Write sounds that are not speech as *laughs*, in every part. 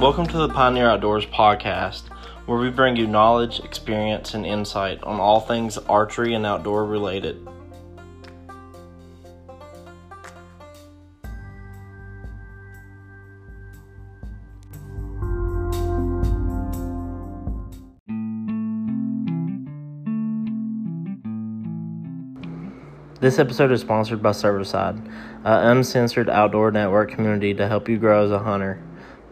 Welcome to the Pioneer Outdoors podcast, where we bring you knowledge, experience, and insight on all things archery and outdoor related. This episode is sponsored by Cervicide, an uncensored outdoor network community to help you grow as a hunter.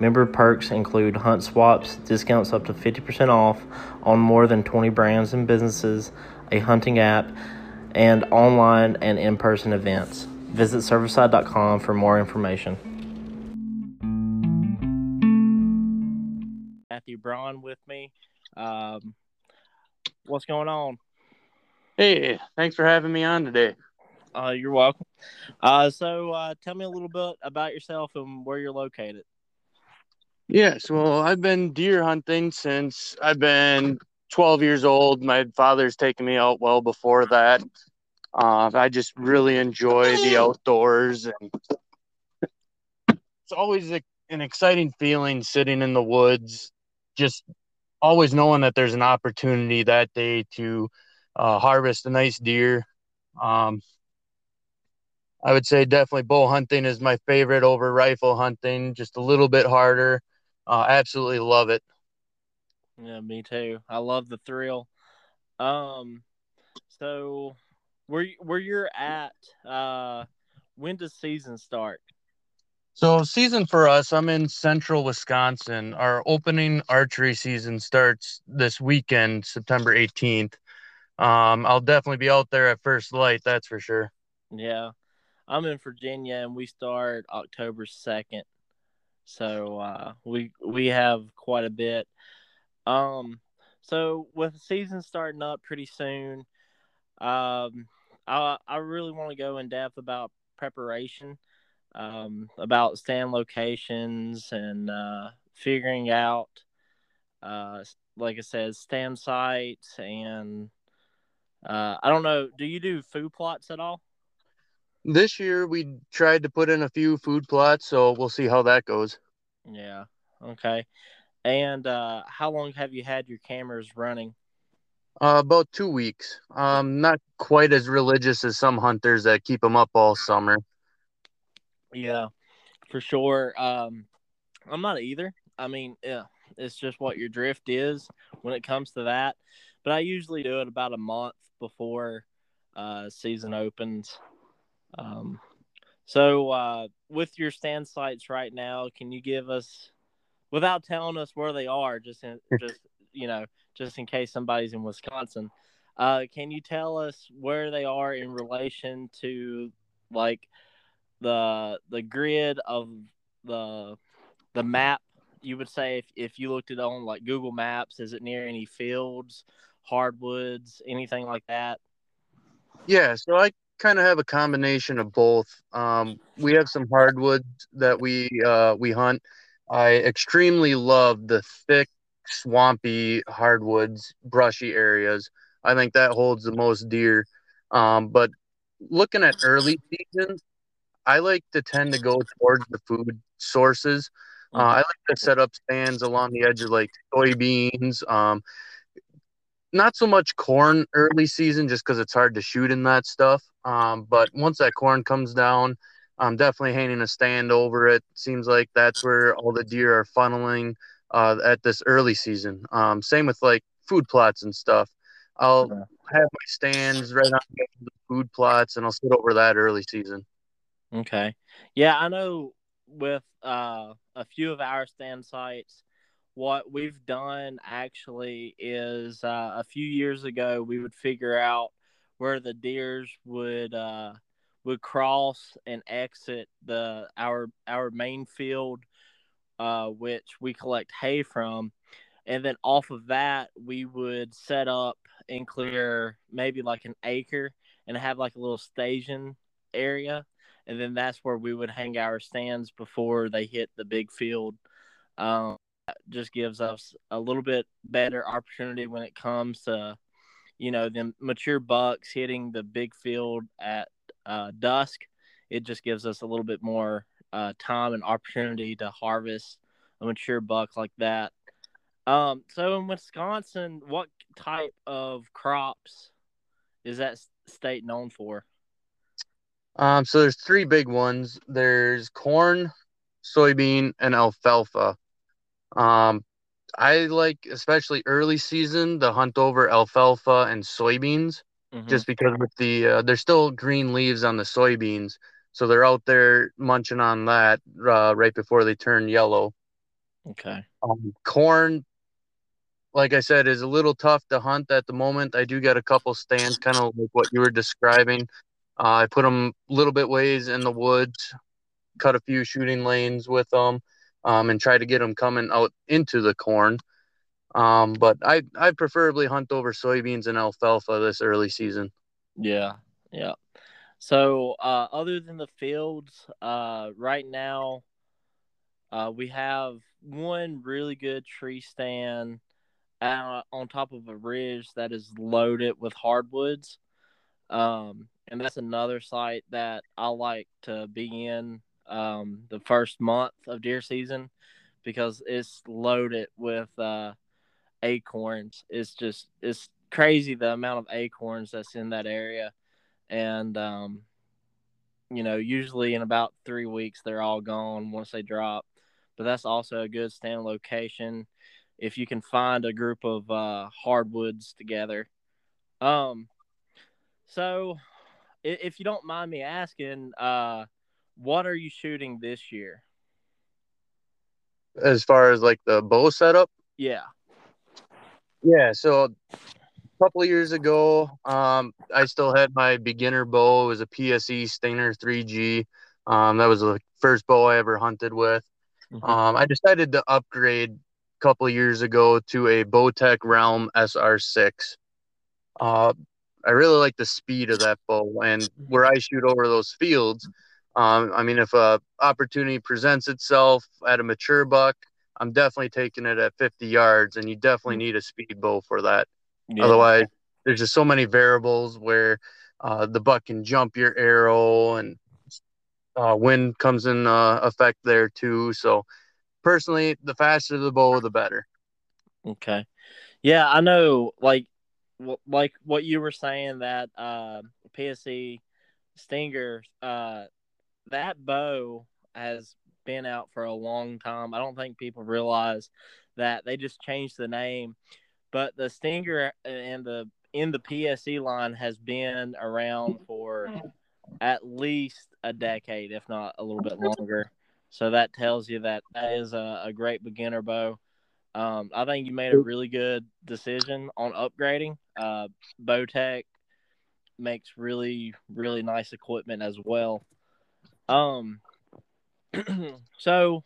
Member perks include hunt swaps, discounts up to 50% off on more than 20 brands and businesses, a hunting app, and online and in person events. Visit Cervicide.com for more information. Matthew Braun with me. Um, what's going on? Hey, thanks for having me on today. Uh, you're welcome. Uh, so, uh, tell me a little bit about yourself and where you're located. Yes, well, I've been deer hunting since I've been 12 years old. My father's taken me out well before that. Uh, I just really enjoy the outdoors, and it's always a, an exciting feeling sitting in the woods, just always knowing that there's an opportunity that day to uh, harvest a nice deer. Um, I would say definitely bow hunting is my favorite over rifle hunting, just a little bit harder. Uh, absolutely love it. Yeah, me too. I love the thrill. Um, so where where you're at, uh, when does season start? So season for us, I'm in central Wisconsin. Our opening archery season starts this weekend, September 18th. Um, I'll definitely be out there at first light, that's for sure. Yeah. I'm in Virginia and we start October 2nd. So uh, we we have quite a bit. Um so with the season starting up pretty soon, um I I really want to go in depth about preparation, um, about stand locations and uh, figuring out uh, like I said, stand sites and uh, I don't know. Do you do food plots at all? This year we tried to put in a few food plots, so we'll see how that goes. Yeah. Okay. And uh, how long have you had your cameras running? Uh, about two weeks. Um, not quite as religious as some hunters that keep them up all summer. Yeah, for sure. Um, I'm not either. I mean, yeah, it's just what your drift is when it comes to that. But I usually do it about a month before uh, season opens. Um, so, uh, with your stand sites right now, can you give us, without telling us where they are, just in, *laughs* just you know, just in case somebody's in Wisconsin, uh, can you tell us where they are in relation to like the the grid of the the map? You would say if, if you looked at it on like Google Maps, is it near any fields, hardwoods, anything like that? Yeah, so I kind of have a combination of both. Um, we have some hardwoods that we uh, we hunt. I extremely love the thick, swampy hardwoods, brushy areas. I think that holds the most deer. Um, but looking at early seasons, I like to tend to go towards the food sources. Uh, I like to set up stands along the edge of like soybeans, um, not so much corn early season just because it's hard to shoot in that stuff. Um, but once that corn comes down, I'm definitely hanging a stand over it. Seems like that's where all the deer are funneling uh, at this early season. Um, same with like food plots and stuff. I'll have my stands right on the food plots and I'll sit over that early season. Okay. Yeah, I know with uh, a few of our stand sites, what we've done actually is uh, a few years ago we would figure out where the deers would uh, would cross and exit the our our main field, uh, which we collect hay from, and then off of that we would set up and clear maybe like an acre and have like a little station area, and then that's where we would hang our stands before they hit the big field. Um, just gives us a little bit better opportunity when it comes to, you know, the mature bucks hitting the big field at uh, dusk. It just gives us a little bit more uh, time and opportunity to harvest a mature buck like that. Um, so in Wisconsin, what type of crops is that state known for? Um, so there's three big ones. There's corn, soybean, and alfalfa. Um, I like especially early season to hunt over alfalfa and soybeans, mm-hmm. just because with the uh, there's still green leaves on the soybeans, so they're out there munching on that uh, right before they turn yellow. Okay. Um, corn, like I said, is a little tough to hunt at the moment. I do get a couple stands, kind of like what you were describing. Uh, I put them a little bit ways in the woods, cut a few shooting lanes with them, um, and try to get them coming out into the corn. Um, but I I preferably hunt over soybeans and alfalfa this early season. Yeah, yeah. So uh, other than the fields, uh, right now, uh, we have one really good tree stand out on top of a ridge that is loaded with hardwoods. Um, and that's another site that I like to be in um, the first month of deer season because it's loaded with uh, acorns. It's just it's crazy the amount of acorns that's in that area, and um, you know usually in about three weeks they're all gone once they drop. But that's also a good stand location if you can find a group of uh, hardwoods together. Um, so if you don't mind me asking, uh, what are you shooting this year? As far as like the bow setup? Yeah. Yeah. So a couple of years ago, um, I still had my beginner bow. It was a PSE Stinger 3G. Um, that was the first bow I ever hunted with. Mm-hmm. Um, I decided to upgrade a couple years ago to a Bowtech Realm SR6. Uh, I really like the speed of that bow, and where I shoot over those fields, um, I mean, if a opportunity presents itself at a mature buck, I'm definitely taking it at 50 yards, and you definitely mm. need a speed bow for that. Yeah. Otherwise, there's just so many variables where uh, the buck can jump your arrow, and uh, wind comes in uh, effect there too. So, personally, the faster the bow, the better. Okay. Yeah, I know. Like like what you were saying that uh, PSE Stinger, uh, that bow has been out for a long time. I don't think people realize that they just changed the name, but the Stinger and the in the PSE line has been around for at least a decade, if not a little bit longer. So that tells you that that is a, a great beginner bow. Um, I think you made a really good decision on upgrading. Uh, Bowtech makes really, really nice equipment as well. Um, *clears throat* so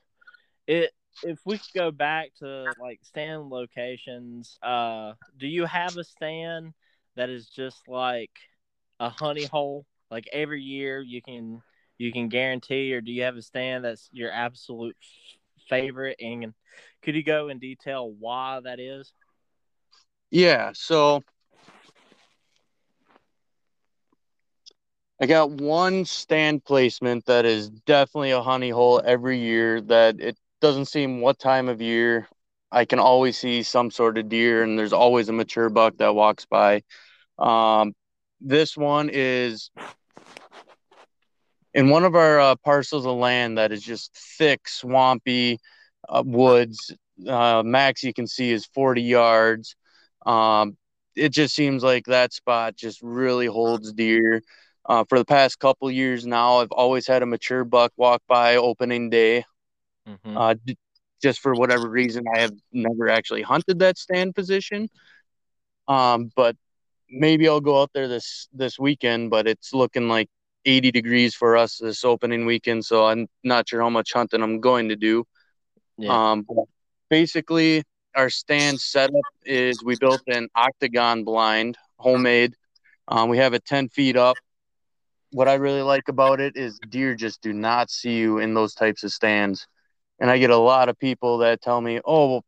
it if we could go back to like stand locations, uh, do you have a stand that is just like a honey hole? Like every year you can you can guarantee, or do you have a stand that's your absolute favorite and could you go in detail why that is? Yeah, so I got one stand placement that is definitely a honey hole every year that it doesn't seem what time of year I can always see some sort of deer and there's always a mature buck that walks by. Um, this one is in one of our uh, parcels of land that is just thick, swampy, uh, woods. Uh, max you can see is 40 yards. Um, it just seems like that spot just really holds deer. Uh, for the past couple years now, I've always had a mature buck walk by opening day. Mm-hmm. Uh, d- just for whatever reason, I have never actually hunted that stand position. Um, but maybe I'll go out there this this weekend. But it's looking like 80 degrees for us this opening weekend, so I'm not sure how much hunting I'm going to do. Yeah. Um, basically, our stand setup is we built an octagon blind, homemade. Um, we have it 10 feet up. What I really like about it is deer just do not see you in those types of stands. And I get a lot of people that tell me, oh,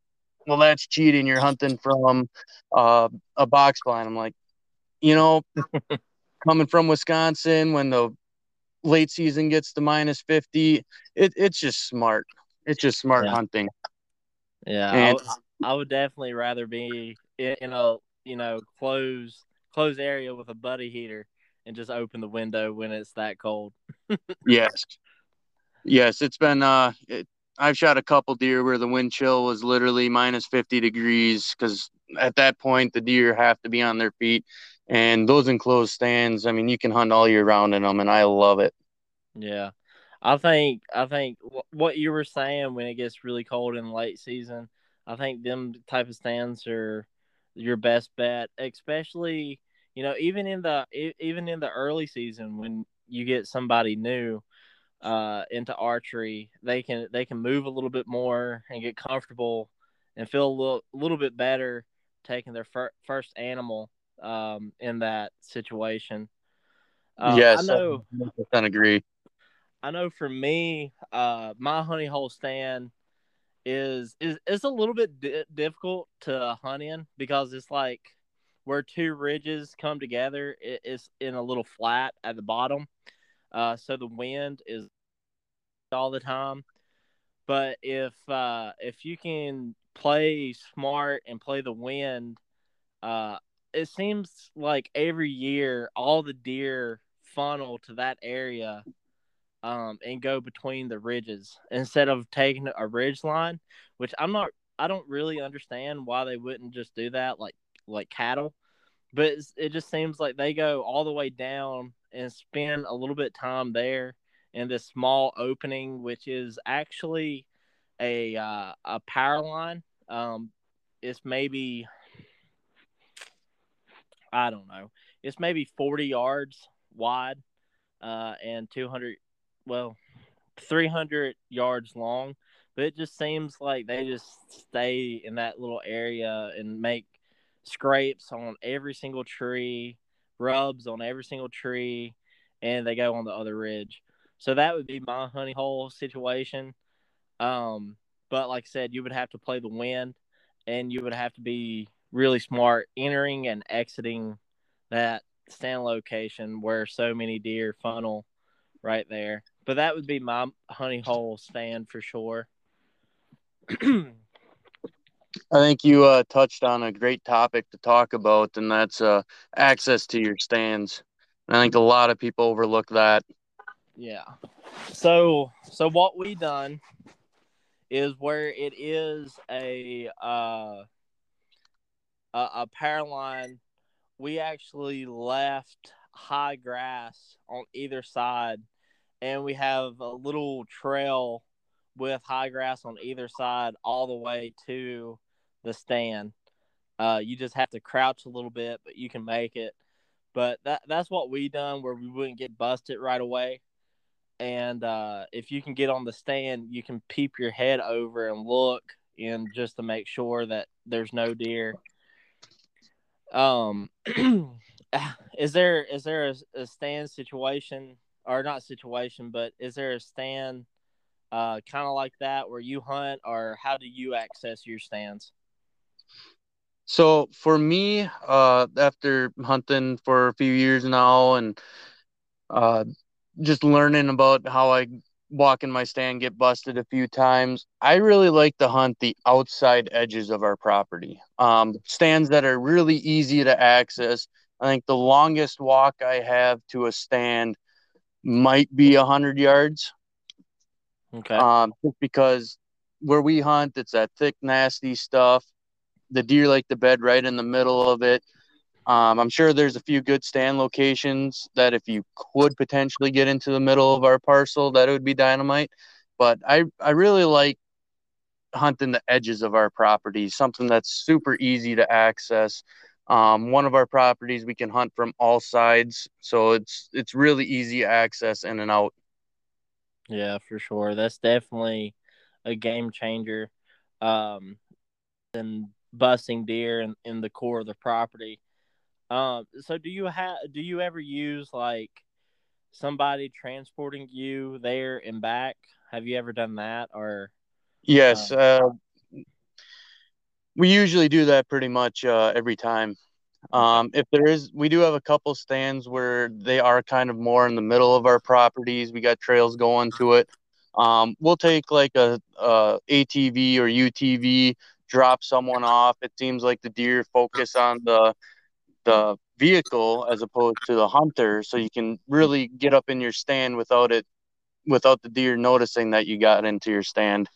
well, that's cheating. You're hunting from uh, a box blind. I'm like, you know, *laughs* coming from Wisconsin when the late season gets to minus 50, it, it's just smart. It's just smart yeah. hunting. Yeah, and, I, I would definitely rather be in, in a you know closed closed area with a buddy heater and just open the window when it's that cold. *laughs* yes, yes, it's been. Uh, it, I've shot a couple deer where the wind chill was literally minus fifty degrees because at that point the deer have to be on their feet, and those enclosed stands. I mean, you can hunt all year round in them, and I love it. Yeah, I think I think what you were saying when it gets really cold in late season, I think them type of stands are your best bet, especially you know even in the even in the early season when you get somebody new uh, into archery, they can they can move a little bit more and get comfortable and feel a little a little bit better taking their fir- first animal um, in that situation. Uh, yes, I know. I agree. I know for me, uh, my honey hole stand is is it's a little bit di- difficult to hunt in because it's like where two ridges come together. It's in a little flat at the bottom, uh, so the wind is all the time. But if uh, if you can play smart and play the wind, uh, it seems like every year all the deer funnel to that area um, and go between the ridges instead of taking a ridge line, which I'm not. I don't really understand why they wouldn't just do that like like cattle, but it just seems like they go all the way down and spend a little bit time there in this small opening, which is actually a uh, a power line. Um, it's maybe I don't know. It's maybe 40 yards wide uh, and 200, well, 300 yards long. But it just seems like they just stay in that little area and make scrapes on every single tree, rubs on every single tree, and they go on the other ridge. So that would be my honey hole situation. Um, but like I said, you would have to play the wind, and you would have to be really smart entering and exiting that stand location where so many deer funnel right there. But that would be my honey hole stand for sure. *clears throat* I think you uh, touched on a great topic to talk about, and that's uh, access to your stands. And I think a lot of people overlook that. Yeah. So, so what we done is where it is a uh, a, a power line we actually left high grass on either side and we have a little trail with high grass on either side all the way to the stand. Uh, you just have to crouch a little bit, but you can make it. But that that's what we done where we wouldn't get busted right away. And uh, if you can get on the stand, you can peep your head over and look and just to make sure that there's no deer um, *clears throat* is there is there a, a, stand situation or not situation, but is there a stand uh, kind of like that where you hunt, or how do you access your stands? So for me, uh, after hunting for a few years now and uh, just learning about how I walk in my stand, get busted a few times. I really like to hunt the outside edges of our property. Um, stands that are really easy to access. I think the longest walk I have to a stand might be a hundred yards. Okay. Um, just because where we hunt, it's that thick, nasty stuff. The deer like the bed right in the middle of it. Um, I'm sure there's a few good stand locations that if you could potentially get into the middle of our parcel, that it would be dynamite. But I, I really like hunting the edges of our property, something that's super easy to access. Um, one of our properties we can hunt from all sides, so it's it's really easy access in and out. Yeah, for sure. That's definitely a game changer. Um, and busting deer in, in the core of the property um, so do you have do you ever use like somebody transporting you there and back? Have you ever done that or? Yes, uh, uh, we usually do that pretty much uh, every time. Um, if there is, we do have a couple stands where they are kind of more in the middle of our properties. We got trails going to it. Um, we'll take like a, a ATV or UTV, drop someone off. It seems like the deer focus on the the vehicle as opposed to the hunter, so you can really get up in your stand without it without the deer noticing that you got into your stand.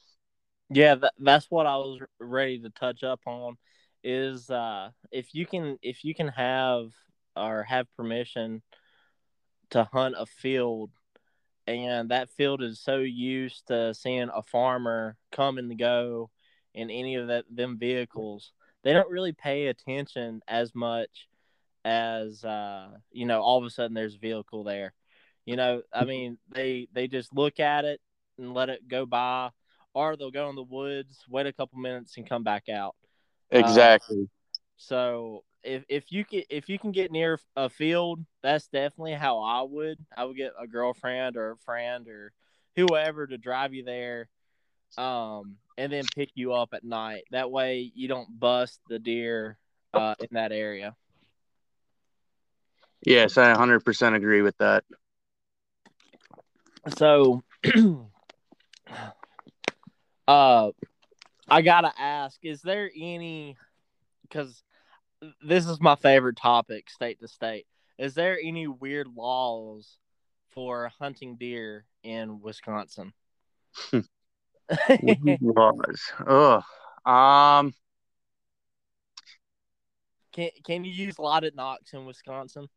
Yeah, that, that's what I was ready to touch up on. Is uh, if you can if you can have or have permission to hunt a field and that field is so used to seeing a farmer come and go in any of that them vehicles they don't really pay attention as much as uh, you know all of a sudden there's a vehicle there. You know i mean they they just look at it and let it go by or they'll go in the woods wait a couple minutes and come back out. Exactly. uh, so if if you can if you can get near a field, that's definitely how I would. I would get a girlfriend or a friend or whoever to drive you there, um, and then pick you up at night. That way you don't bust the deer uh, in that area. Yes, I 100% agree with that. So, *clears throat* uh, I gotta ask: Is there any? Because this is my favorite topic, state to state. Is there any weird laws for hunting deer in Wisconsin? *laughs* laws. *laughs* Oh, um, can can you use lighted nocks in Wisconsin?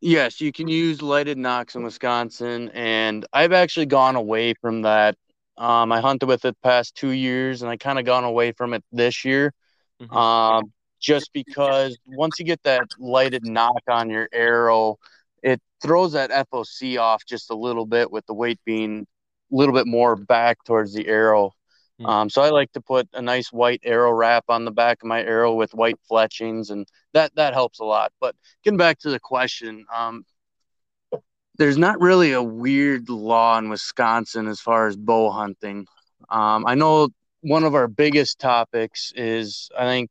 Yes, you can use lighted nocks in Wisconsin, and I've actually gone away from that. Um, I hunted with it past two years, and I kind of gone away from it this year. Mm-hmm. Um, just because once you get that lighted nock on your arrow, it throws that FOC off just a little bit with the weight being little bit more back towards the arrow. Mm-hmm. Um, so I like to put a nice white arrow wrap on the back of my arrow with white fletchings, and that that helps a lot. But getting back to the question, um, there's not really a weird law in Wisconsin as far as bow hunting. Um, I know one of our biggest topics is I think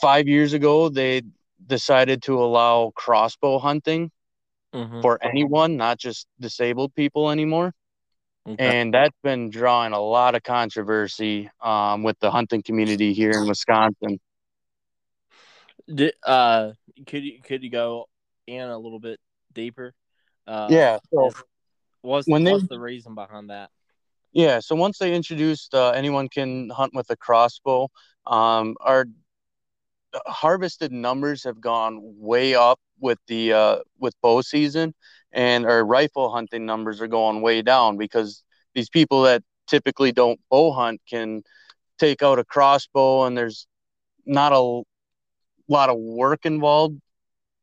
five years ago they decided to allow crossbow hunting mm-hmm. for anyone, not just disabled people anymore. Okay. And that's been drawing a lot of controversy um, with the hunting community here in Wisconsin. Did, uh, could you could you go in a little bit deeper? Uh, yeah. So what's, when what's they, the reason behind that? Yeah. So once they introduced uh, anyone can hunt with a crossbow, um, our harvested numbers have gone way up with the uh, with bow season, and our rifle hunting numbers are going way down because these people that typically don't bow hunt can take out a crossbow, and there's not a lot of work involved.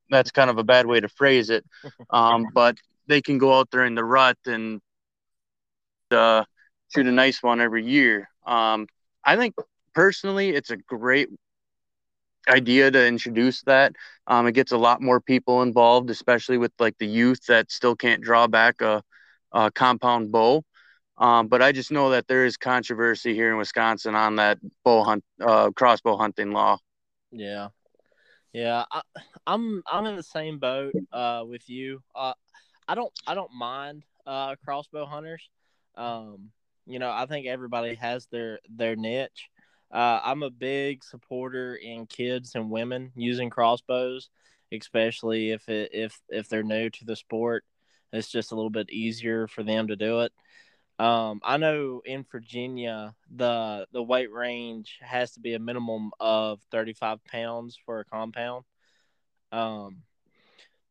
That's kind of a bad way to phrase it, *laughs* um, but they can go out there in the rut and uh, shoot a nice one every year. Um, I think personally, it's a great idea to introduce that. Um, it gets a lot more people involved, especially with like the youth that still can't draw back a, a compound bow. Um, but I just know that there is controversy here in Wisconsin on that bow hunt, uh, crossbow hunting law. Yeah, yeah, I, am I'm, I'm in the same boat uh, with you. Uh, I don't I don't mind uh, crossbow hunters. Um, you know, I think everybody has their their niche. Uh, I'm a big supporter in kids and women using crossbows, especially if it, if if they're new to the sport. It's just a little bit easier for them to do it. Um, I know in Virginia the the weight range has to be a minimum of 35 pounds for a compound. Um,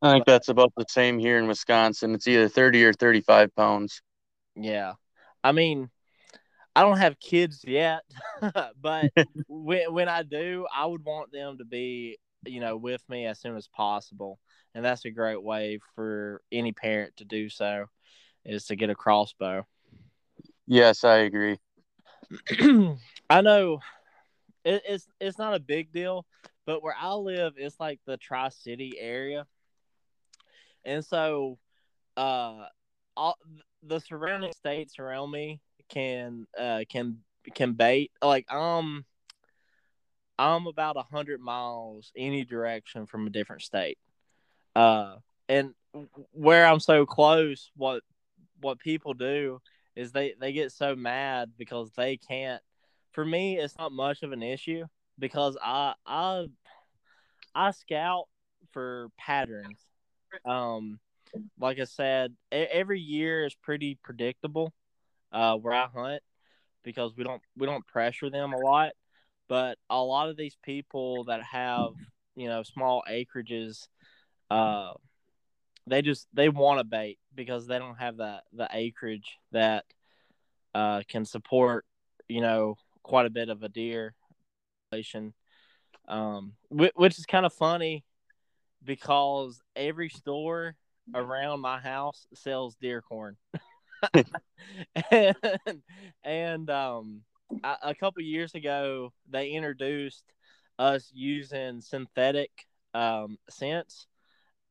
I think but, that's about the same here in Wisconsin. It's either 30 or 35 pounds. Yeah, I mean, I don't have kids yet, *laughs* but *laughs* when when I do, I would want them to be, you know, with me as soon as possible. And that's a great way for any parent to do so is to get a crossbow. Yes, I agree. *clears throat* I know it, it's it's not a big deal, but where I live, it's like the Tri City area, and so uh, all the surrounding states around me can uh can can bait like um I'm about a hundred miles any direction from a different state. Uh and where I'm so close, what what people do is they they get so mad because they can't. For me, it's not much of an issue because I I I scout for patterns. Um, like I said, every year is pretty predictable uh, where I hunt because we don't we don't pressure them a lot. But a lot of these people that have you know small acreages, uh, they just they want to bait because they don't have that the acreage that uh, can support you know quite a bit of a deer population. Um, which is kind of funny because every store around my house sells deer corn. *laughs* and, *laughs* and um, a, a couple years ago, they introduced us using synthetic um, scents,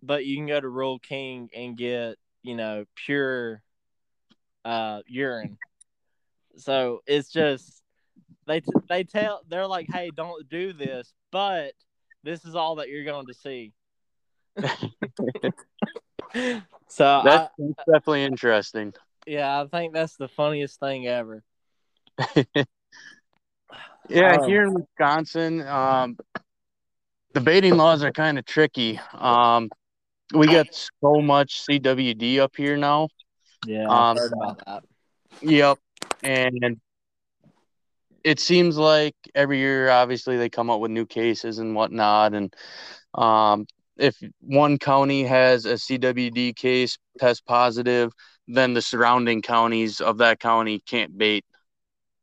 but you can go to Rural King and get you know pure uh, urine. So it's just they t- they tell they're like, hey, don't do this, but this is all that you're going to see. *laughs* *laughs* so that's, I, that's definitely interesting. Yeah, I think that's the funniest thing ever. *laughs* yeah, um, here in Wisconsin, um, the baiting laws are kind of tricky. Um, we got so much CWD up here now. Yeah, um, heard about that. Yep, and it seems like every year, obviously, they come up with new cases and whatnot, and um, if one county has a CWD case test positive, then the surrounding counties of that county can't bait.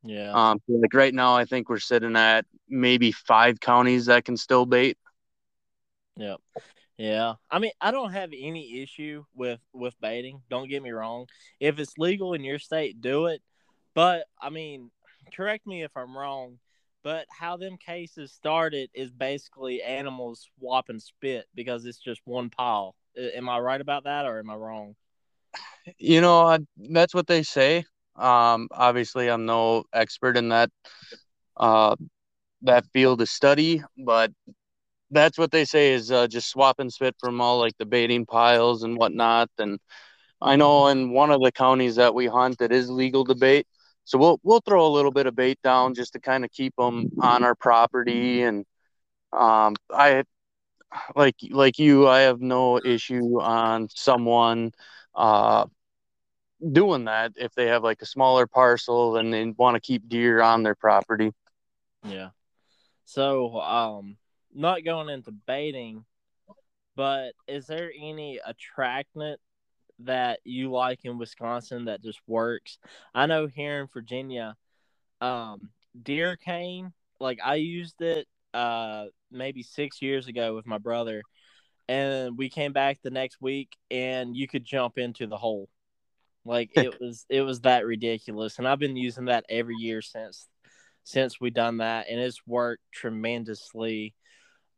Yeah. Um, so like right now, I think we're sitting at maybe five counties that can still bait. Yep. Yeah. I mean, I don't have any issue with with baiting. Don't get me wrong. If it's legal in your state, do it. But I mean, correct me if I'm wrong. But how them cases started is basically animals swapping spit because it's just one pile. Am I right about that, or am I wrong? You know, I, that's what they say. Um, obviously, I'm no expert in that uh, that field of study, but that's what they say is uh, just swapping spit from all like the baiting piles and whatnot. And I know in one of the counties that we hunt, it is legal to bait. So we'll we'll throw a little bit of bait down just to kind of keep them on our property. And um, I like like you, I have no issue on someone uh, doing that if they have like a smaller parcel and they want to keep deer on their property. Yeah. So, um, not going into baiting, but is there any attractant that you like in Wisconsin that just works? I know here in Virginia, um, deer cane, like I used it uh maybe six years ago with my brother and we came back the next week and you could jump into the hole like *laughs* it was it was that ridiculous, and I've been using that every year since since we done that, and it's worked tremendously.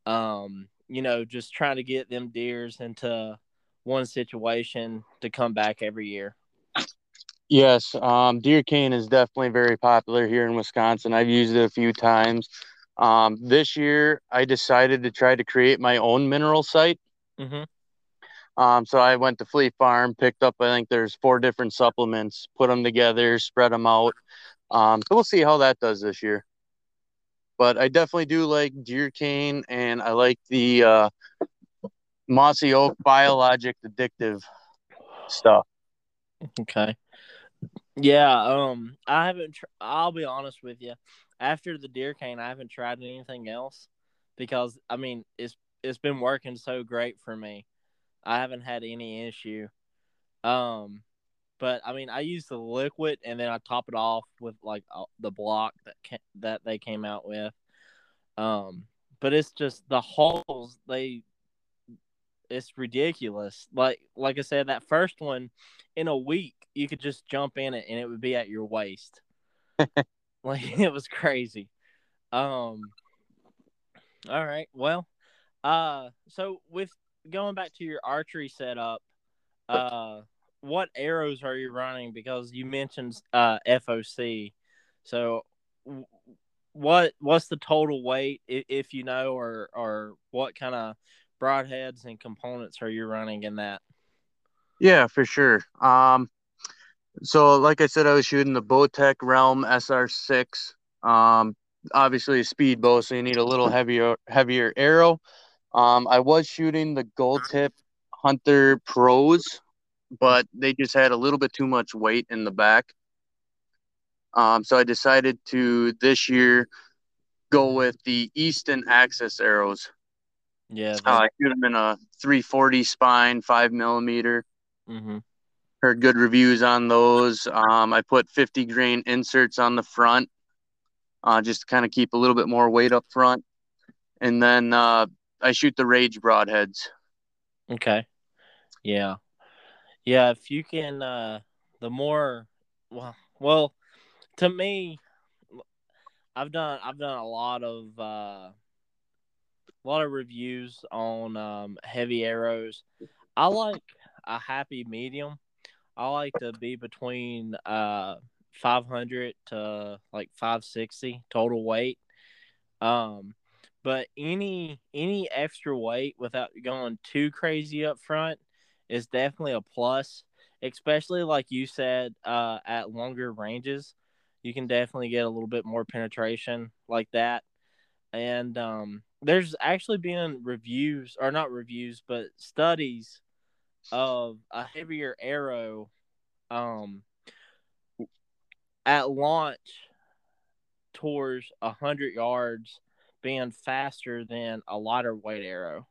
Um, you know, just trying to get them deers into one situation to come back every year. Yes, um, deer cane is definitely very popular here in Wisconsin. I've used it a few times. Um, this year, I decided to try to create my own mineral site. Mm-hmm. Um, so I went to Fleet Farm, picked up, I think there's four different supplements, put them together, spread them out. Um, so we'll see how that does this year. But I definitely do like deer cane and I like the uh, mossy oak biologic addictive stuff. Okay. Yeah, um, I haven't. Tr- I'll be honest with you. After the deer cane, I haven't tried anything else because I mean it's it's been working so great for me. I haven't had any issue. Um, but I mean, I use the liquid and then I top it off with like uh, the block that that they came out with. Um, but it's just the holes they. It's ridiculous. Like like I said, that first one, in a week you could just jump in it and it would be at your waist. *laughs* like *laughs* it was crazy. Um. All right. Well, uh, so with going back to your archery setup, uh, what arrows are you running? Because you mentioned uh, FOC. So, what what's the total weight, if you know, or or what kind of broadheads and components are you running in that? Yeah, for sure. Um, so like I said, I was shooting the Bowtech Realm SR6. Um, obviously a speed bow, so you need a little heavier heavier arrow. Um, I was shooting the Gold Tip Hunter Pros, but they just had a little bit too much weight in the back. Um, so I decided to this year go with the Easton Axis arrows. Yeah, uh, I shoot them in a 340 spine, five millimeter. mm-hmm. Heard good reviews on those. Um, I put 50 grain inserts on the front, uh, just to kind of keep a little bit more weight up front. And then uh, I shoot the Rage broadheads. Okay. Yeah. Yeah, if you can uh the more well well to me I've done I've done a lot of uh a lot of reviews on um heavy arrows. I like a happy medium. I like to be between uh 500 to like 560 total weight. Um but any any extra weight without going too crazy up front is definitely a plus especially like you said uh, at longer ranges you can definitely get a little bit more penetration like that and um, there's actually been reviews or not reviews but studies of a heavier arrow um, at launch towards a 100 yards being faster than a lighter weight arrow.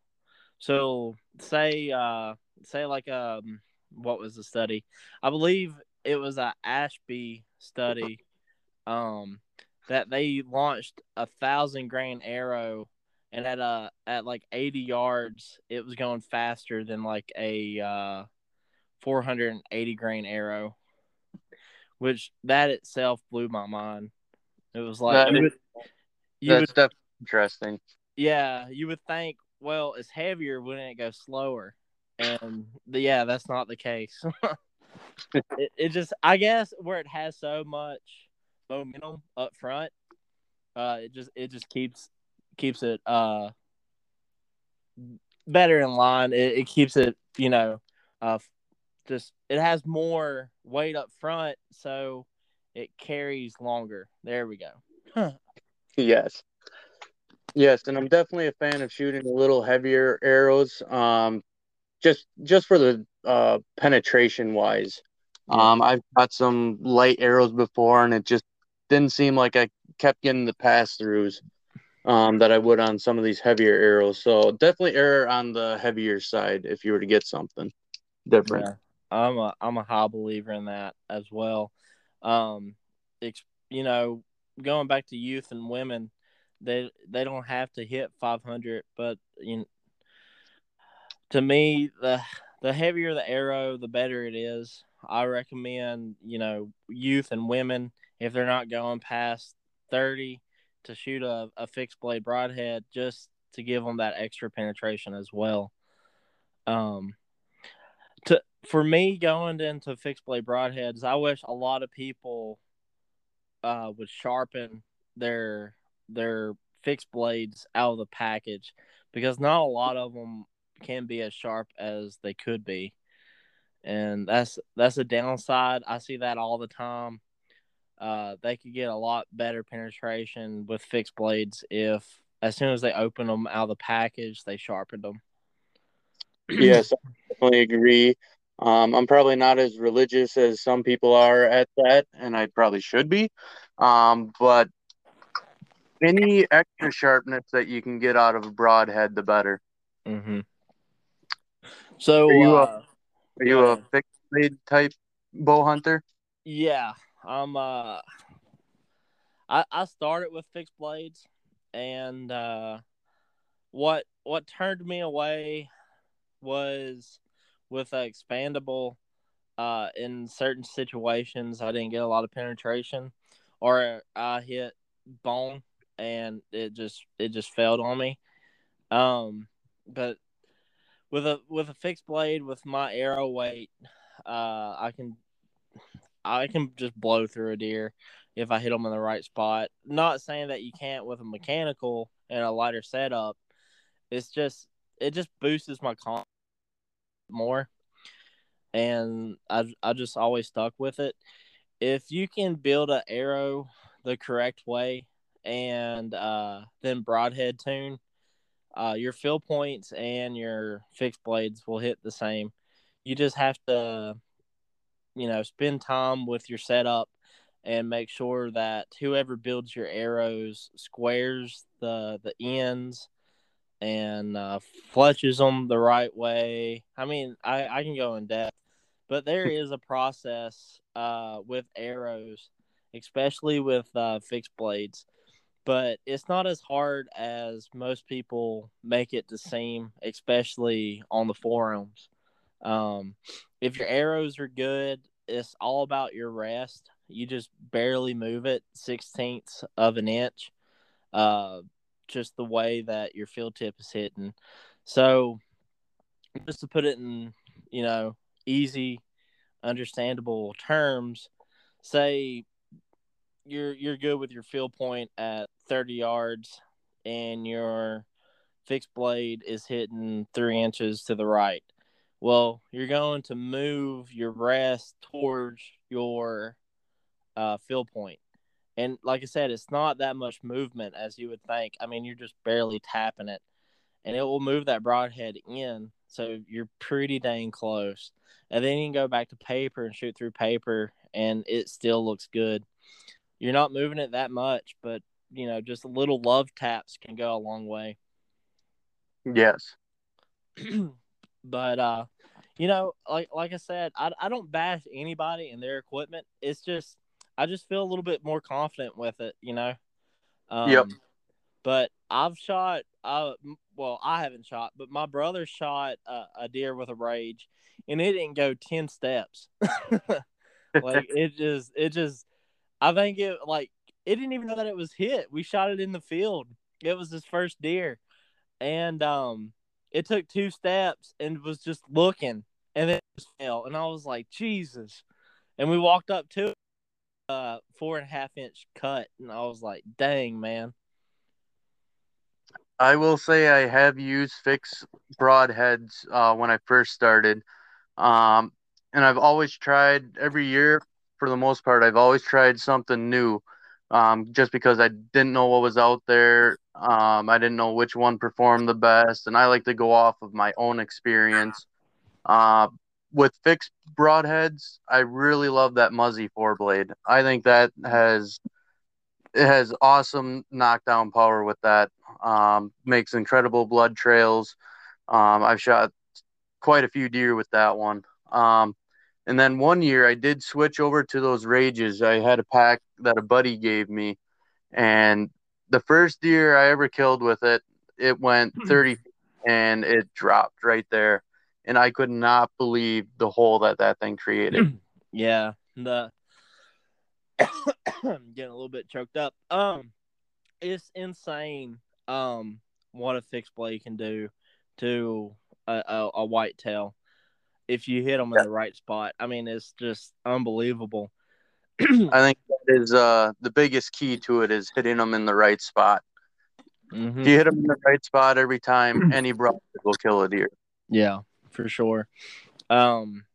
So say uh say like um what was the study? I believe it was a Ashby study um that they launched a thousand grain arrow and at a at like 80 yards it was going faster than like a uh 480 grain arrow which that itself blew my mind it was like That you would, you That's would definitely interesting. yeah, you would think, well, it's heavier, wouldn't it go slower? And the, yeah, that's not the case. *laughs* it, it just, I guess, where it has so much momentum up front, uh, it just it just keeps keeps it uh better in line. It, it keeps it, you know, uh, just it has more weight up front, so it carries longer. There we go. Yes. Yes, and I'm definitely a fan of shooting a little heavier arrows. Um, just just for the uh penetration wise. Yeah. Um, I've got some light arrows before, and it just didn't seem like I kept getting the pass throughs um that I would on some of these heavier arrows. So definitely err on the heavier side if you were to get something different. Yeah, I'm a I'm a high believer in that as well. Um, ex- you know, going back to youth and women, they they don't have to hit 500, but you know, to me the the heavier the arrow, the better it is. I recommend you know youth and women if they're not going past 30 to shoot a, a fixed blade broadhead just to give them that extra penetration as well. Um, to for me going into fixed blade broadheads, I wish a lot of people uh, would sharpen their their fixed blades out of the package because not a lot of them can be as sharp as they could be, and that's that's a downside. I see that all the time. Uh, they could get a lot better penetration with fixed blades if, as soon as they open them out of the package, they sharpened them. *clears throat* yes, I definitely agree. Um, I'm probably not as religious as some people are at that, and I probably should be. Um, but any extra sharpness that you can get out of a broadhead, the better. Mm-hmm. So, Are you a- uh, Are you Go a fixed blade type bow hunter? yeah, I'm. Uh, I I started with fixed blades, and uh, what what turned me away was with a expandable. Uh, in certain situations, I didn't get a lot of penetration, or I hit bone and it just it just failed on me. Um, but with a with a fixed blade with my arrow weight, uh, I can I can just blow through a deer if I hit them in the right spot. Not saying that you can't with a mechanical and a lighter setup. It's just it just boosts my con more. and I I just always stuck with it. If you can build an arrow the correct way and uh, then broadhead tune, uh, your field points and your fixed blades will hit the same. You just have to, you know, spend time with your setup and make sure that whoever builds your arrows squares the the ends and uh, fletches them the right way. I mean, I, I can go in depth, but there *laughs* is a process uh, with arrows, especially with uh, fixed blades. But it's not as hard as most people make it to seem, especially on the forums. Um, if your arrows are good, it's all about your rest. You just barely move it sixteenths of an inch. Uh, just the way that your field tip is hitting. So, just to put it in, you know, easy, understandable terms, say you're you're good with your field point at 30 yards and your fixed blade is hitting three inches to the right. Well, you're going to move your rest towards your uh, field point. And like I said, it's not that much movement as you would think. I mean, you're just barely tapping it, and it will move that broadhead in. So you're pretty dang close. And then you can go back to paper and shoot through paper, and it still looks good. You're not moving it that much, but you know, just a little love taps can go a long way. Yes. *clears throat* but uh, you know, like like I said, I I don't bash anybody and their equipment. It's just I just feel a little bit more confident with it, you know. Um, yep. But I've shot. Uh, well, I haven't shot, but my brother shot a, a deer with a rage, and it didn't go ten steps. *laughs* like it just, it just. I think it like it didn't even know that it was hit. We shot it in the field. It was his first deer, and um, it took two steps and was just looking, and it fell, and I was like, Jesus. And we walked up to it uh four and a half inch cut, and I was like, "Dang, man." I will say I have used fixed broadheads uh, when I first started, um, and I've always tried every year. For the most part, I've always tried something new, um, just because I didn't know what was out there. Um, I didn't know which one performed the best, and I like to go off of my own experience. Uh, with fixed broadheads, I really love that Muzzy four blade. I think that has it has awesome knockdown power with that. Um, makes incredible blood trails. Um, I've shot quite a few deer with that one. Um, and then one year I did switch over to those rages. I had a pack that a buddy gave me, and the first deer I ever killed with it, it went 30 and it dropped right there and I could not believe the hole that that thing created. yeah, the *coughs* getting a little bit choked up. Um, it's insane. Um, what a fixed blade can do to a, a, a white tail if you hit them in the right spot. I mean, it's just unbelievable. I *clears throat* think that is uh the biggest key to it is hitting them in the right spot. Mm-hmm. If you hit them in the right spot every time, *clears throat* any broadhead will kill a deer. Yeah, for sure. Um,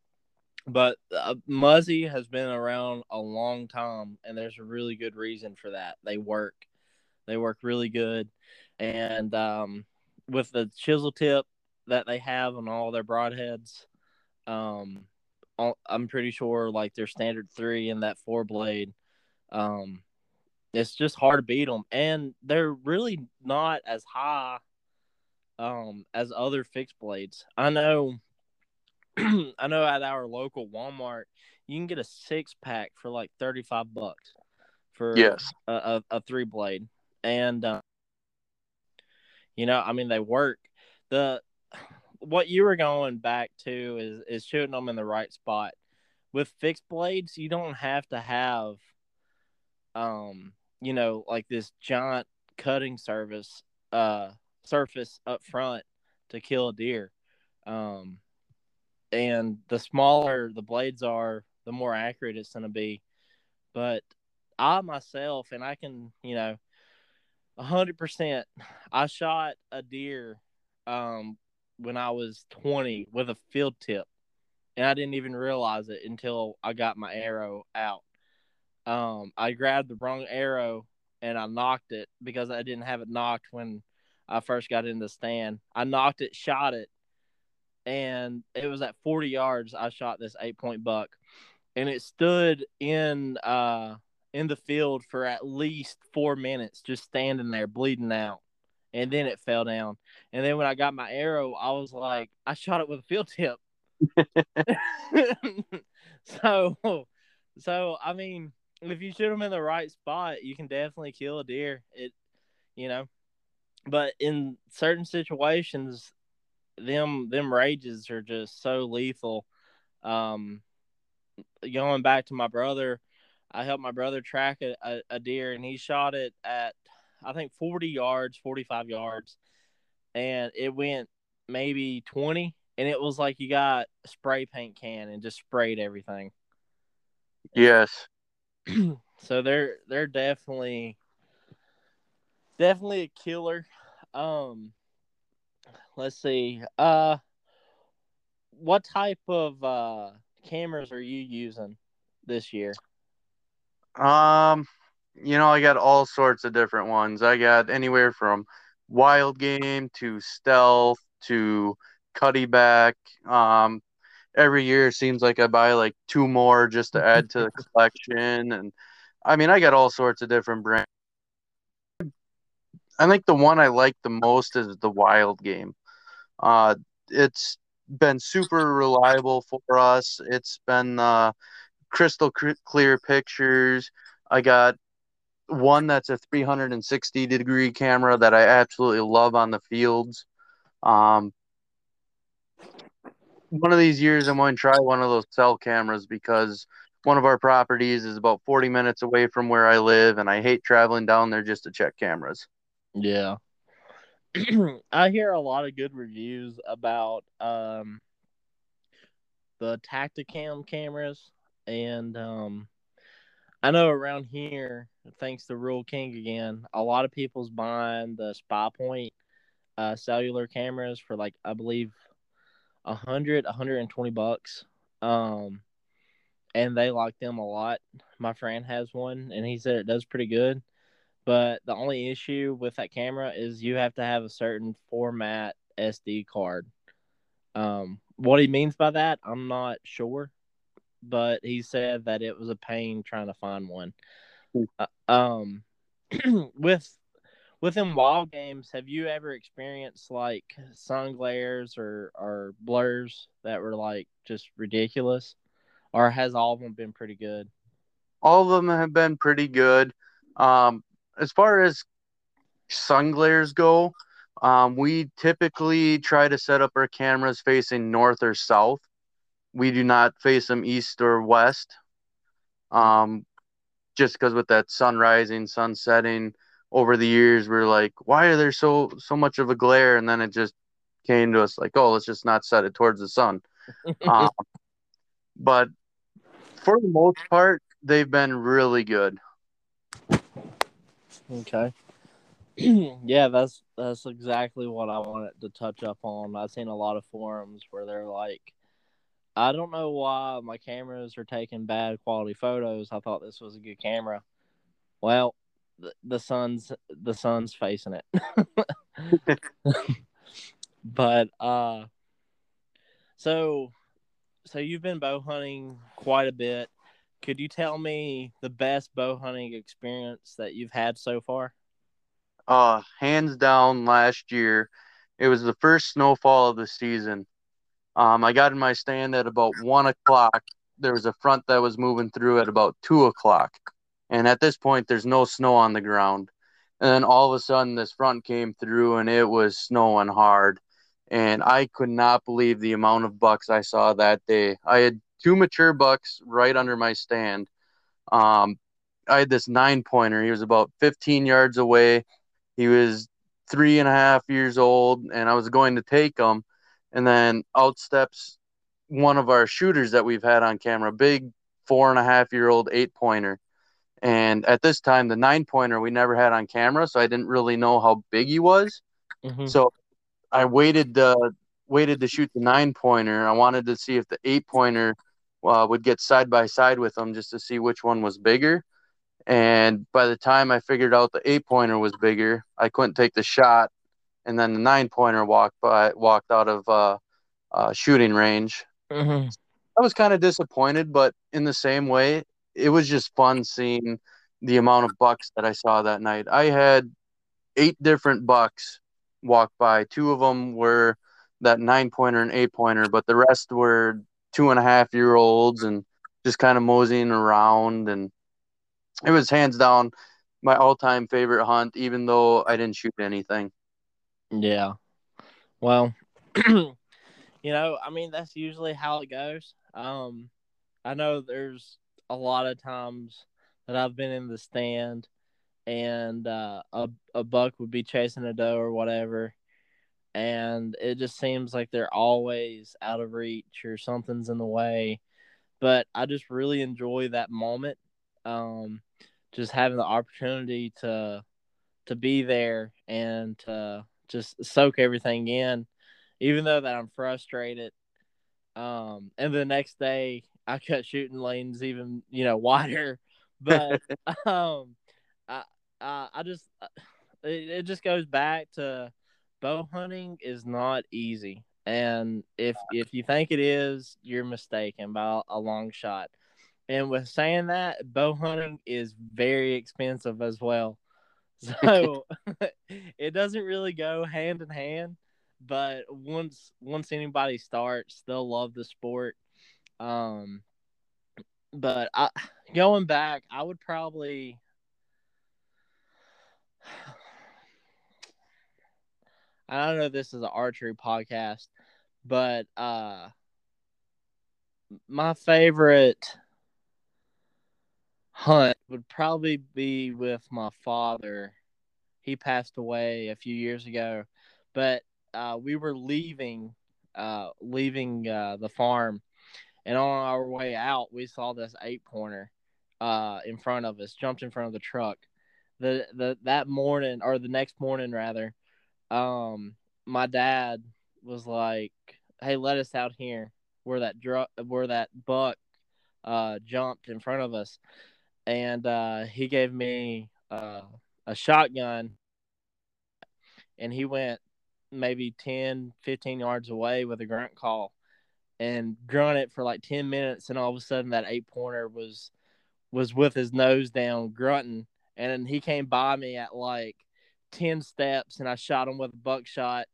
but uh, Muzzy has been around a long time, and there's a really good reason for that. They work, they work really good, and um, with the chisel tip that they have on all their broadheads, um, I'm pretty sure like their standard three and that four blade, um, it's just hard to beat them, and they're really not as high um as other fixed blades. I know *clears throat* I know at our local Walmart you can get a six pack for like 35 bucks for yes. a, a, a three blade. And uh, you know I mean they work. The what you were going back to is is shooting them in the right spot with fixed blades you don't have to have um you know like this giant cutting service uh surface up front to kill a deer. Um, and the smaller the blades are, the more accurate it's going to be. But I myself, and I can, you know, 100%, I shot a deer um, when I was 20 with a field tip. and I didn't even realize it until I got my arrow out. Um, I grabbed the wrong arrow and I nocked it because I didn't have it nocked when I first got in the stand. I nocked it, shot it, and it was at 40 yards. I shot this eight point buck, and it stood in uh in the field for at least four minutes, just standing there bleeding out, and then it fell down. And then when I got my arrow, I was like, I shot it with a field tip. *laughs* so, so I mean, if you shoot them in the right spot, you can definitely kill a deer. It, you know, but in certain situations, them them rages are just so lethal. Um, going back to my brother, I helped my brother track a, a, a deer, and he shot it at I think forty yards, forty five yards, and it went maybe twenty, and it was like you got a spray paint can and just sprayed everything. Yes. *clears throat* so they're they're definitely definitely a killer. Um let's see. Uh what type of uh cameras are you using this year? Um you know, I got all sorts of different ones. I got anywhere from Wildgame to stealth to Cuddeback. Um every year it seems like I buy like two more just to add to the *laughs* collection and I mean I got all sorts of different brands. I think the one I like the most is the Wildgame. Uh it's been super reliable for us. It's been uh crystal clear pictures. I got one that's a 360 degree camera that I absolutely love on the fields. Um, one of these years I'm going to try one of those cell cameras because one of our properties is about 40 minutes away from where I live, and I hate traveling down there just to check cameras. Yeah. *clears throat* I hear a lot of good reviews about um, the Tacticam cameras, and um, I know around here, thanks to Rural King again, a lot of people's buying the SpyPoint uh, cellular cameras for like I believe 100 120 bucks. Um and they like them a lot. My friend has one and he said it does pretty good. But the only issue with that camera is you have to have a certain format sd card. Um what he means by that i'm not sure. But he said that it was a pain trying to find one. Uh, um *clears throat* with within Wildgames, have you ever experienced like sun glares or or blurs that were like just ridiculous, or has all of them been pretty good? All of them have been pretty good. Um, as far as sun glares go, um, we typically try to set up our cameras facing north or south. We do not face them east or west. Um, just because with that sun rising, sun setting, over the years we are like, why are there so so much of a glare? And then it just came to us like, oh, let's just not set it towards the sun. *laughs* um, but for the most part, they've been really good. Okay. *clears throat* yeah, that's that's exactly what I wanted to touch up on. I've seen a lot of forums where they're like, I don't know why my cameras are taking bad quality photos. I thought this was a good camera. Well, the, the sun's the sun's facing it. *laughs* but uh so so you've been bow hunting quite a bit. Could you tell me the best bow hunting experience that you've had so far? Uh hands down last year. It was the first snowfall of the season. Um, I got in my stand at about one o'clock. There was a front that was moving through at about two o'clock. And at this point, there's no snow on the ground. And then all of a sudden, this front came through and it was snowing hard. And I could not believe the amount of bucks I saw that day. I had two mature bucks right under my stand. Um, I had this nine pointer. He was about 15 yards away. He was three and a half years old, and I was going to take him. And then out steps one of our shooters that we've had on camera, big four and a half year old eight pointer. And at this time, the nine pointer we never had on camera, so I didn't really know how big he was. Mm-hmm. So I waited waited to shoot the nine pointer. I wanted to see if the eight pointer uh, would get side by side with them just to see which one was bigger. And by the time I figured out the eight pointer was bigger, I couldn't take the shot. And then the nine pointer walked by, walked out of uh, uh, shooting range. Mm-hmm. I was kind of disappointed, but in the same way, it was just fun seeing the amount of bucks that I saw that night. I had eight different bucks walk by. Two of them were that nine pointer and eight pointer, but the rest were two and a half year olds and just kind of moseying around. And it was hands down my all time favorite hunt, even though I didn't shoot anything. Yeah. Well, *clears throat* you know, I mean, that's usually how it goes. Um, I know there's a lot of times that I've been in the stand and uh, a a buck would be chasing a doe or whatever, and it just seems like they're always out of reach or something's in the way. But I just really enjoy that moment, um, just having the opportunity to to be there and to just soak everything in, even though that I'm frustrated. Um, and the next day I cut shooting lanes even you know wider, *laughs* but um, I uh, I just uh, it, it just goes back to bow hunting is not easy, and if if you think it is, you're mistaken by a long shot. And with saying that, bow hunting is very expensive as well. *laughs* So *laughs* it doesn't really go hand in hand. But once once anybody starts, they'll love the sport. Um, but I going back, I would probably *sighs* I don't know if this is an archery podcast, but uh my favorite hunt would probably be with my father. He passed away a few years ago, but uh, we were leaving uh, leaving uh, the farm, and on our way out, we saw this eight pointer uh, in front of us, jumped in front of the truck. The the that morning or the next morning rather, um, my dad was like, "Hey, let us out here where that dr- where that buck uh, jumped in front of us," and uh, he gave me uh, a shotgun, and he went maybe 10, 15 yards away with a grunt call, and grunt it for like ten minutes, and all of a sudden that eight pointer was was with his nose down grunting, and then he came by me at like 10 steps and I shot him with a buckshot.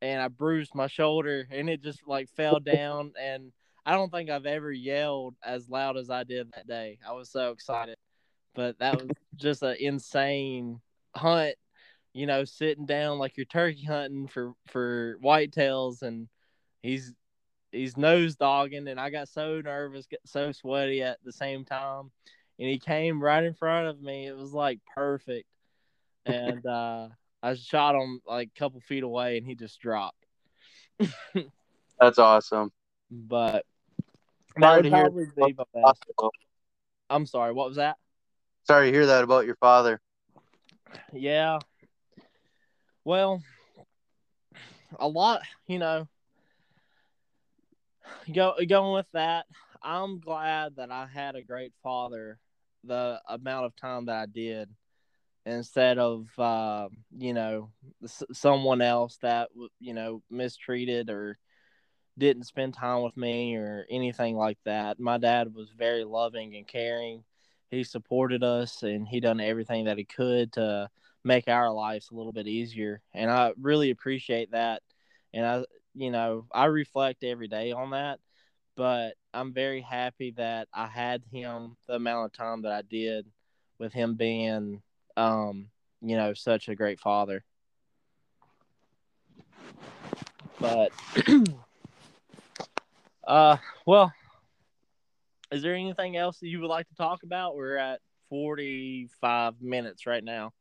And I bruised my shoulder and it just like fell down. And I don't think I've ever yelled as loud as I did that day. I was so excited. But that was *laughs* just an insane hunt, you know, sitting down like you're turkey hunting for for whitetails and he's he's nose dogging and I got so nervous, got so sweaty at the same time. And he came right in front of me. It was like perfect. And uh I shot him like a couple feet away and he just dropped. *laughs* That's awesome. But that would probably be my best. I'm sorry, what was that? Sorry to hear that about your father. Yeah. Well, a lot, you know, go going with that. I'm glad that I had a great father the amount of time that I did instead of uh, you know someone else that you know mistreated or didn't spend time with me or anything like that. My dad was very loving and caring. He supported us and he done everything that he could to make our lives a little bit easier. And I really appreciate that. And I you know, I reflect every day on that, but I'm very happy that I had him the amount of time that I did with him being um, you know, such a great father. But *clears throat* uh well, is there anything else that you would like to talk about? We're at 45 minutes right now.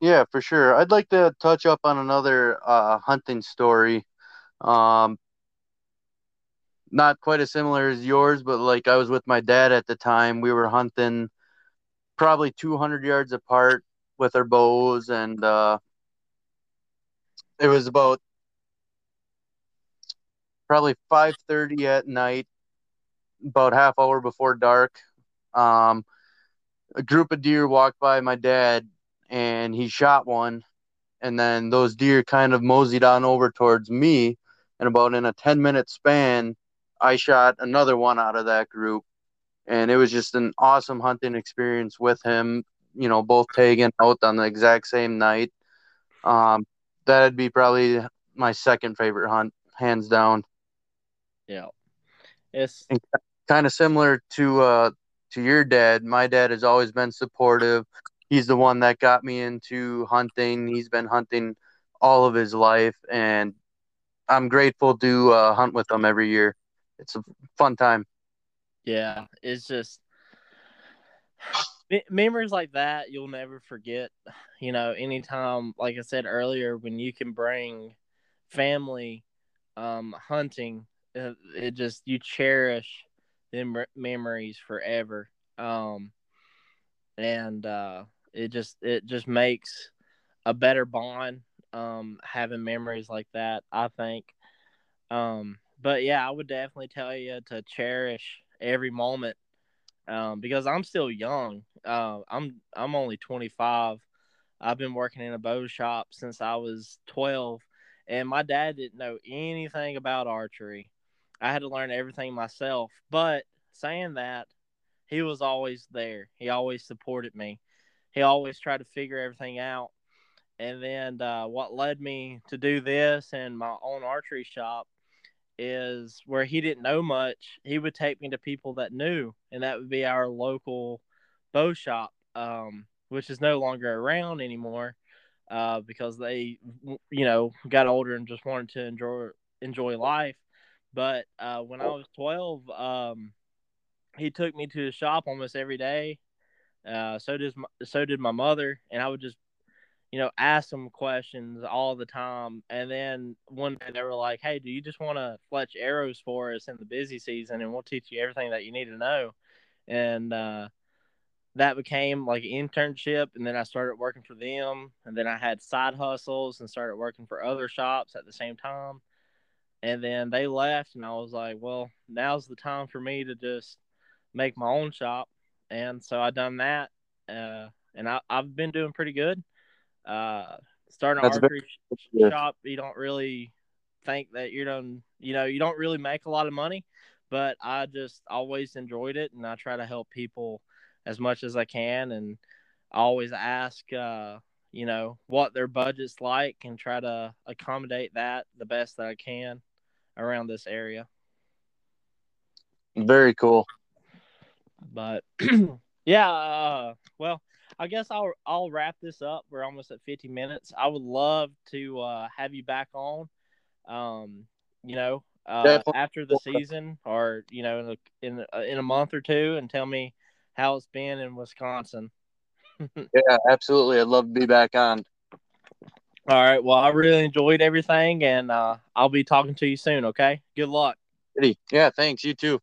Yeah, for sure. I'd like to touch up on another uh, hunting story. Um, not quite as similar as yours, but like I was with my dad at the time. We were hunting probably 200 yards apart with our bows, and uh, it was about probably 5:30 at night, about half hour before dark. Um, a group of deer walked by my dad, and he shot one, and then those deer kind of moseyed on over towards me, and about in a 10 minute span, I shot another one out of that group, and it was just an awesome hunting experience with him. You know, both tagging out on the exact same night. Um, that'd be probably my second favorite hunt, hands down. Yeah, it's kind of similar to uh to your dad. My dad has always been supportive. He's the one that got me into hunting. He's been hunting all of his life, and I'm grateful to uh, hunt with him every year. It's a fun time. Yeah, it's just memories like that you'll never forget. You know, anytime, like I said earlier, when you can bring family um, hunting, it, just you cherish them memories forever. Um, and uh, it just it just makes a better bond um, having memories like that. I think. Um, but yeah, I would definitely tell you to cherish every moment um, because I'm still young. Uh, I'm I'm only 25. I've been working in a bow shop since I was 12, and my dad didn't know anything about archery. I had to learn everything myself. But saying that, he was always there. He always supported me. He always tried to figure everything out. And then uh, what led me to do this and my own archery shop is where he didn't know much. He would take me to people that knew, and that would be our local bow shop, um, which is no longer around anymore uh, because they, you know, got older and just wanted to enjoy enjoy life. But uh, when I was 12, um, he took me to the shop almost every day. Uh, so does my, so did my mother, and I would just, you know, ask them questions all the time. And then one day they were like, "Hey, do you just want to fletch arrows for us in the busy season, and we'll teach you everything that you need to know?" And uh, that became like an internship, and then I started working for them, and then I had side hustles and started working for other shops at the same time and then they left and i was like well now's the time for me to just make my own shop. And so i done that uh, and I, i've been doing pretty good. Uh, starting an archery shop you don't really think that you're done you know you don't really make a lot of money but i just always enjoyed it and i try to help people as much as i can and I always ask uh, you know what their budget's like and try to accommodate that the best that i can around this area. Very cool. But *clears throat* yeah, uh, well, I guess I'll I'll wrap this up. We're almost at 50 minutes. I would love to uh, have you back on. Um, you know, uh, after the season, or you know, in a, in a, in a month or two, and tell me how it's been in Wisconsin. *laughs* yeah, absolutely. I'd love to be back on. All right. Well, I really enjoyed everything, and uh, I'll be talking to you soon. Okay. Good luck. Yeah. Thanks. You too.